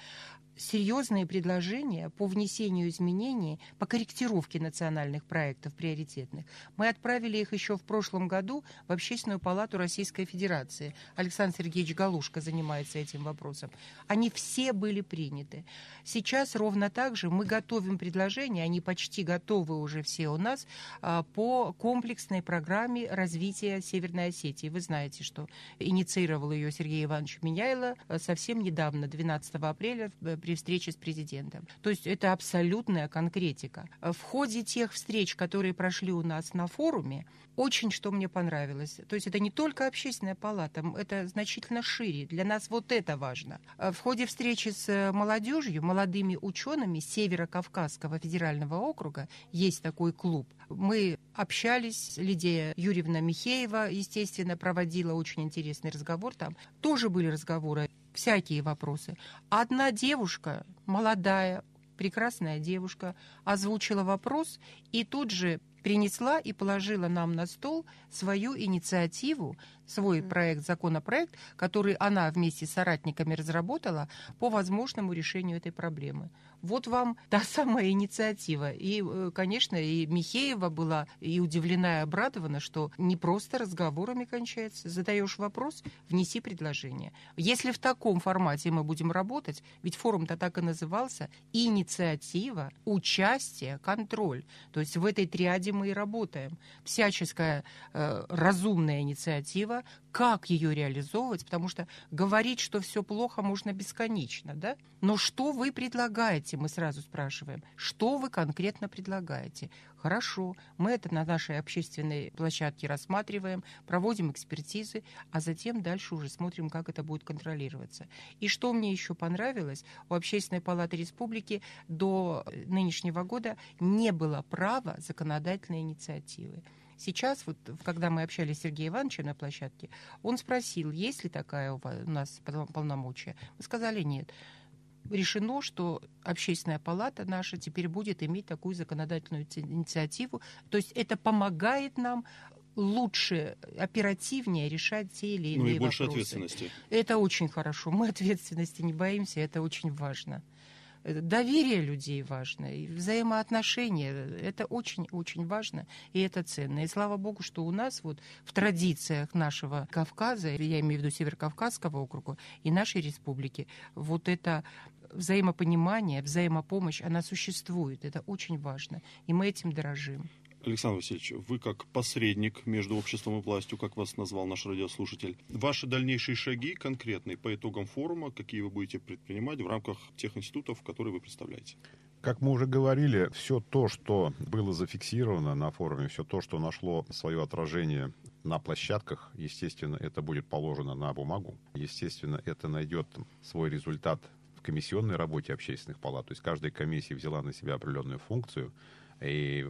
серьезные предложения по внесению изменений, по корректировке национальных проектов приоритетных. Мы отправили их еще в прошлом году в Общественную палату Российской Федерации. Александр Сергеевич Галушка занимается этим вопросом. Они все были приняты. Сейчас ровно так же мы готовим предложения, они почти готовы уже все у нас, а, по комплексной программе развития Северной Осетии. Вы знаете, что инициировал ее Сергей Иванович Меняйло э, совсем недавно, 12 апреля, э, при встрече с президентом. То есть это абсолютная конкретика. В ходе тех встреч, которые прошли у нас на форуме, очень что мне понравилось. То есть это не только общественная палата, это значительно шире. Для нас вот это важно. Э, В ходе встречи с э, молодежью, молодыми учеными Северо-Кавказского федерального округа, есть такой клуб. Мы общались, Лидия Юрьевна Михеева, естественно, проводила очень интересный разговор там. Тоже были разговоры, всякие вопросы. Одна девушка, молодая, прекрасная девушка, озвучила вопрос и тут же принесла и положила нам на стол свою инициативу, свой проект, законопроект, который она вместе с соратниками разработала по возможному решению этой проблемы. Вот вам та самая инициатива. И, э, конечно, и Михеева была и удивлена, и обрадована, что не просто разговорами кончается. Задаешь вопрос, внеси предложение. Если в таком формате мы будем работать, ведь форум-то так и назывался, инициатива, участие, контроль. То есть в этой триаде мы и работаем. Всяческая э, разумная инициатива, как ее реализовывать, потому что говорить, что все плохо, можно бесконечно, да? Но что вы предлагаете, мы сразу спрашиваем. Что вы конкретно предлагаете? Хорошо, мы это на нашей общественной площадке рассматриваем, проводим экспертизы, а затем дальше уже смотрим, как это будет контролироваться. И что мне еще понравилось, у Общественной палаты республики до нынешнего года не было права законодательной инициативы. Сейчас, вот, когда мы общались с Сергеем Ивановичем на площадке, он спросил, есть ли такая у вас- у нас пол- полномочия. Мы сказали нет. Решено, что общественная палата наша теперь будет иметь такую законодательную ти- инициативу. То есть это помогает нам лучше, оперативнее решать те или Ну иные и больше вопросы. ответственности. Это очень хорошо. Мы ответственности не боимся, это очень важно. Доверие людей важно, и взаимоотношения. Это очень-очень важно, и это ценно. И слава богу, что у нас вот в традициях нашего Кавказа, я имею в виду Северокавказского округа и нашей республики, вот это взаимопонимание, взаимопомощь, она существует. Это очень важно. И мы этим дорожим. Александр Васильевич, вы как посредник между обществом и властью, как вас назвал наш радиослушатель, ваши дальнейшие шаги конкретные по итогам форума, какие вы будете предпринимать в рамках тех институтов, которые вы представляете? Как мы уже говорили, все то, что было зафиксировано на форуме, все то, что нашло свое отражение на площадках, естественно, это будет положено на бумагу. Естественно, это найдет свой результат в комиссионной работе общественных палат. То есть каждая комиссия взяла на себя определенную функцию, и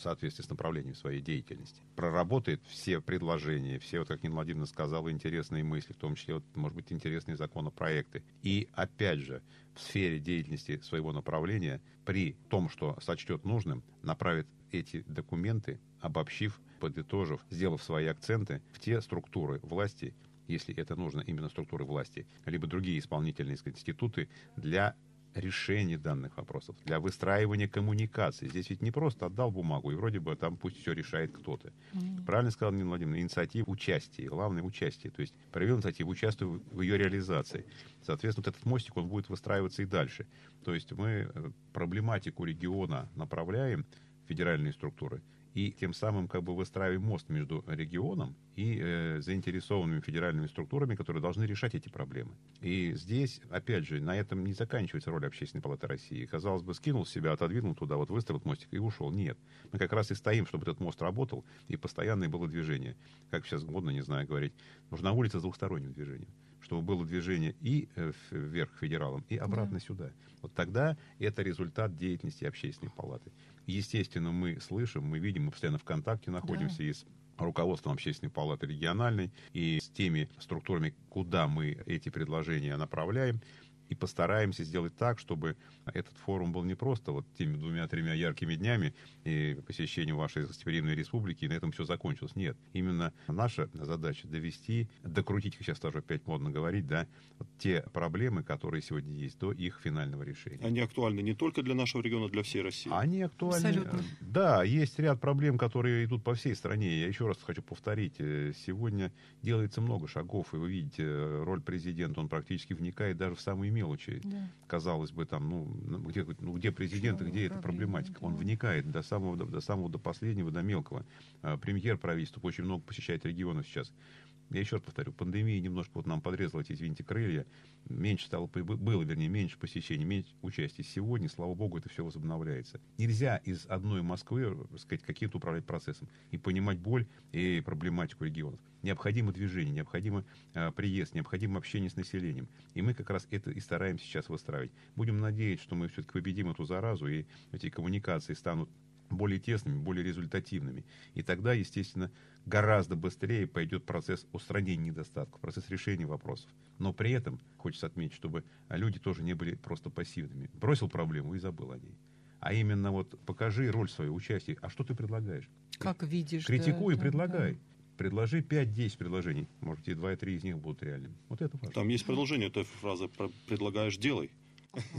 в соответствии с направлением своей деятельности. Проработает все предложения, все, вот как Нина Владимировна сказала, интересные мысли, в том числе, вот, может быть, интересные законопроекты. И, опять же, в сфере деятельности своего направления, при том, что сочтет нужным, направит эти документы, обобщив, подытожив, сделав свои акценты в те структуры власти, если это нужно именно структуры власти, либо другие исполнительные институты для решения данных вопросов, для выстраивания коммуникации. Здесь ведь не просто отдал бумагу, и вроде бы там пусть все решает кто-то. Mm-hmm. Правильно сказал Нина Владимировна, инициатива участия, главное участие. То есть проявил инициативу, участвую в ее реализации. Соответственно, вот этот мостик, он будет выстраиваться и дальше. То есть мы э, проблематику региона направляем в федеральные структуры, и тем самым как бы выстраиваем мост между регионом и э, заинтересованными федеральными структурами, которые должны решать эти проблемы. И здесь, опять же, на этом не заканчивается роль Общественной палаты России. Казалось бы, скинул себя, отодвинул туда, вот выставил мостик и ушел. Нет. Мы как раз и стоим, чтобы этот мост работал, и постоянное было движение. Как сейчас модно, не знаю, говорить. Нужна улица с двухсторонним движением чтобы было движение и э, вверх федералам, и обратно да. сюда. Вот тогда это результат деятельности общественной палаты. Естественно, мы слышим, мы видим, мы постоянно в контакте находимся да. и с руководством общественной палаты региональной и с теми структурами, куда мы эти предложения направляем и постараемся сделать так, чтобы этот форум был не просто вот теми двумя-тремя яркими днями и посещением вашей гостеприимной республики, и на этом все закончилось. Нет. Именно наша задача довести, докрутить, как сейчас тоже опять модно говорить, да, вот те проблемы, которые сегодня есть, до их финального решения. Они актуальны не только для нашего региона, для всей России. Они актуальны. Абсолютно. Да, есть ряд проблем, которые идут по всей стране. Я еще раз хочу повторить. Э, сегодня делается много шагов, и вы видите, э, роль президента, он практически вникает даже в самые мелочи. Да. Казалось бы, там, ну, ну где, ну, где президент, где эта проблематика? Он вникает до самого, до, до самого, до последнего, до мелкого. А, премьер правительства очень много посещает регионов сейчас. Я еще раз повторю, пандемия немножко вот нам подрезала эти, извините, крылья. Меньше стало, было, вернее, меньше посещений, меньше участия. Сегодня, слава богу, это все возобновляется. Нельзя из одной Москвы, так сказать, каким-то управлять процессом и понимать боль и проблематику регионов. Необходимо движение, необходимо э, приезд, необходимо общение с населением. И мы как раз это и стараемся сейчас выстраивать. Будем надеяться, что мы все-таки победим эту заразу, и эти коммуникации станут более тесными, более результативными. И тогда, естественно, гораздо быстрее пойдет процесс устранения недостатков, процесс решения вопросов. Но при этом хочется отметить, чтобы люди тоже не были просто пассивными. Бросил проблему и забыл о ней. А именно вот покажи роль свою, участие. А что ты предлагаешь? Как видишь. Критикуй да, и предлагай. Да. Предложи 5-10 предложений. Может, и 2-3 из них будут реальными. Вот это важно. Там есть продолжение этой фразы «предлагаешь, делай».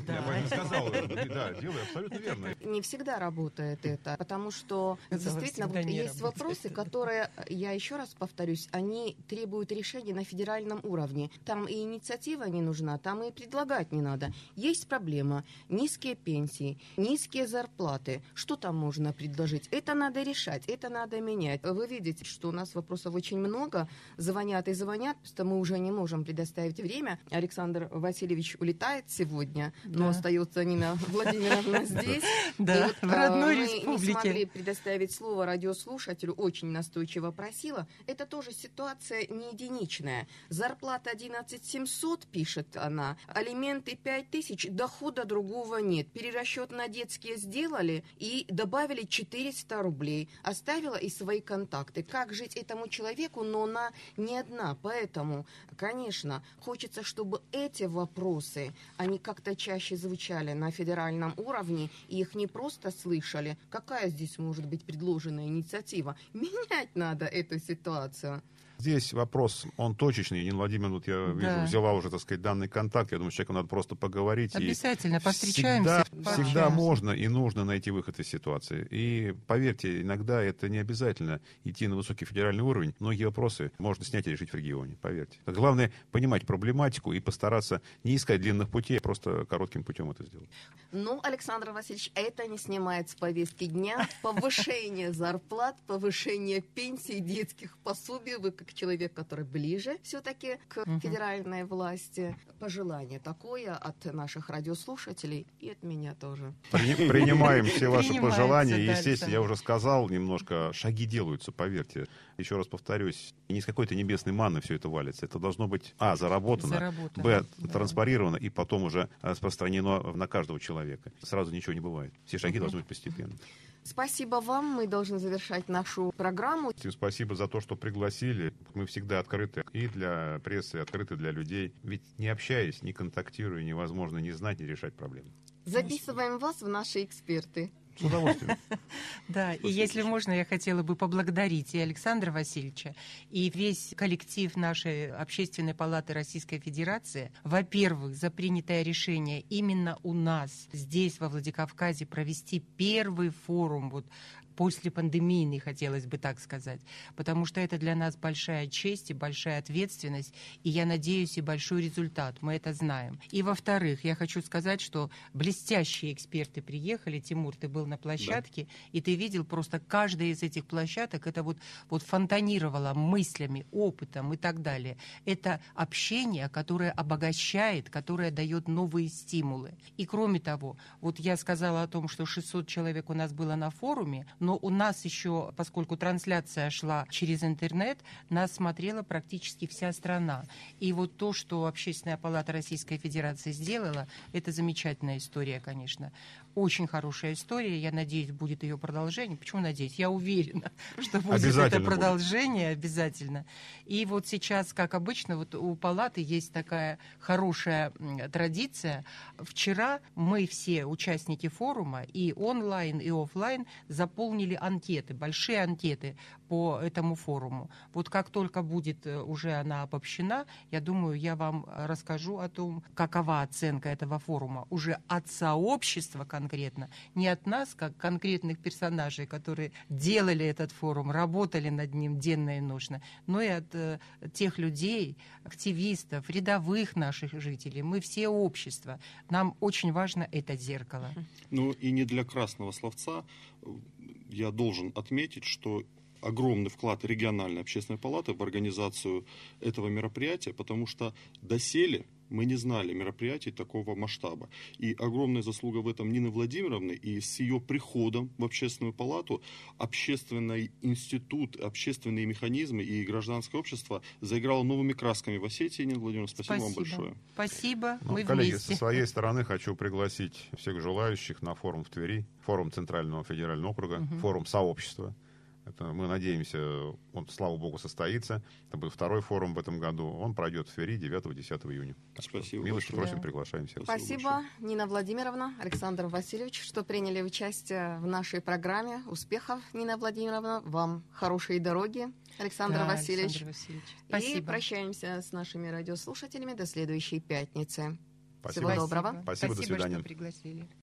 Да. Я бы сказал, да, делай абсолютно верно. Не всегда работает это, потому что действительно вот есть вопросы, которые, я еще раз повторюсь, они требуют решения на федеральном уровне. Там и инициатива не нужна, там и предлагать не надо. Есть проблема, низкие пенсии, низкие зарплаты. Что там можно предложить? Это надо решать, это надо менять. Вы видите, что у нас вопросов очень много, звонят и звонят, что мы уже не можем предоставить время. Александр Васильевич улетает сегодня, сегодня, но остается Нина Владимировна здесь. Да, вот, в родной мы республике. не смогли предоставить слово радиослушателю, очень настойчиво просила. Это тоже ситуация не единичная. Зарплата 11 700, пишет она, алименты 5 тысяч, дохода другого нет. Перерасчет на детские сделали и добавили 400 рублей. Оставила и свои контакты. Как жить этому человеку, но она не одна. Поэтому, конечно, хочется, чтобы эти вопросы, они как-то гораздо чаще звучали на федеральном уровне, и их не просто слышали. Какая здесь может быть предложена инициатива? Менять надо эту ситуацию. Здесь вопрос, он точечный. Нина Владимировна, вот я вижу, Да. взяла уже, так сказать, данный контакт. Я думаю, с человеком надо просто поговорить. и Обязательно повстречаемся. Всегда, всегда можно и нужно найти выход из ситуации. И поверьте, иногда это не обязательно идти на высокий федеральный уровень. Многие вопросы можно снять и решить в регионе, поверьте. Главное понимать проблематику и постараться не искать длинных путей, а просто коротким путем это сделать. Ну, Александр Васильевич, это не снимает с повестки дня. Повышение зарплат, повышение пенсий, детских пособий. Вы как человек, который ближе все-таки к федеральной власти. Пожелание такое от наших радиослушателей и от меня тоже. При- Принимаем все ваши пожелания. да, Естественно, я уже сказал немножко, шаги делаются, поверьте. Еще раз повторюсь, не с какой-то небесной манны все это валится. Это должно быть, а, заработано, Заработано, б, да. транспарировано и потом уже распространено на каждого человека. Сразу ничего не бывает. Все шаги должны быть постепенно. Спасибо вам. Мы должны завершать нашу программу. Всем спасибо за то, что пригласили. Мы всегда открыты и для прессы, и открыты для людей. Ведь не общаясь, не контактируя, невозможно не знать, не решать проблемы. Записываем вас в наши эксперты. С удовольствием. Да, и если можно, я хотела бы поблагодарить и Александра Васильевича, и весь коллектив нашей Общественной палаты Российской Федерации, во-первых, за принятое решение именно у нас, здесь, во Владикавказе, провести первый форум вот после пандемийный, хотелось бы так сказать, потому что это для нас большая честь и большая ответственность, и я надеюсь, и большой результат, мы это знаем. И во-вторых, я хочу сказать, что блестящие эксперты приехали, Тимур, ты был на площадке, и ты видел просто каждая из этих площадок, это вот, вот фонтанировало мыслями, опытом и так далее. Это общение, которое обогащает, которое дает новые стимулы. И кроме того, вот я сказала о том, что 600 человек у нас было на форуме, но у нас еще, поскольку трансляция шла через интернет, нас смотрела практически вся страна. И вот то, что Общественная палата Российской Федерации сделала, это замечательная история, конечно. Очень хорошая история. Я надеюсь, будет ее продолжение. Почему надеюсь? Я уверена, что будет это будет. продолжение обязательно. И вот сейчас, как обычно, вот у палаты есть такая хорошая традиция. Вчера мы все участники форума и онлайн, и офлайн заполнили анкеты, большие анкеты по этому форуму. Вот как только будет э, уже она обобщена, я думаю, я вам расскажу о том, какова оценка этого форума уже от сообщества конкретно, не от нас, как конкретных персонажей, которые делали этот форум, работали над ним денно и ночно, но и от э, тех людей, активистов, рядовых наших жителей. Мы все общество. Нам очень важно это зеркало. Ну и не для красного словца э, я должен отметить, что огромный вклад региональной общественной палаты в организацию этого мероприятия, потому что доселе мы не знали мероприятий такого масштаба. И огромная заслуга в этом Нины Владимировны, и с ее приходом в общественную палату общественный институт, общественные механизмы и гражданское общество заиграло новыми красками в Осетии. Нина Владимировна, спасибо, вам большое. Спасибо. Ну, Мы коллеги, вместе. со своей стороны хочу пригласить всех желающих на форум в Твери, форум Центрального федерального округа, Мгм. форум сообщества. Это мы надеемся, он, слава богу, состоится. Это будет второй форум в этом году. Он пройдет в Твери 9-10 июня. Спасибо Милости просим, Да. приглашаем всех. Спасибо Спасибо, Нина Владимировна, Александр Васильевич, что приняли участие в нашей программе. Успехов, Нина Владимировна. Вам хорошей дороги, Александр Да, Васильевич. Александр Васильевич. И Спасибо. прощаемся с нашими радиослушателями до следующей пятницы. Спасибо. Всего доброго. Спасибо, до Спасибо, свидания. что пригласили.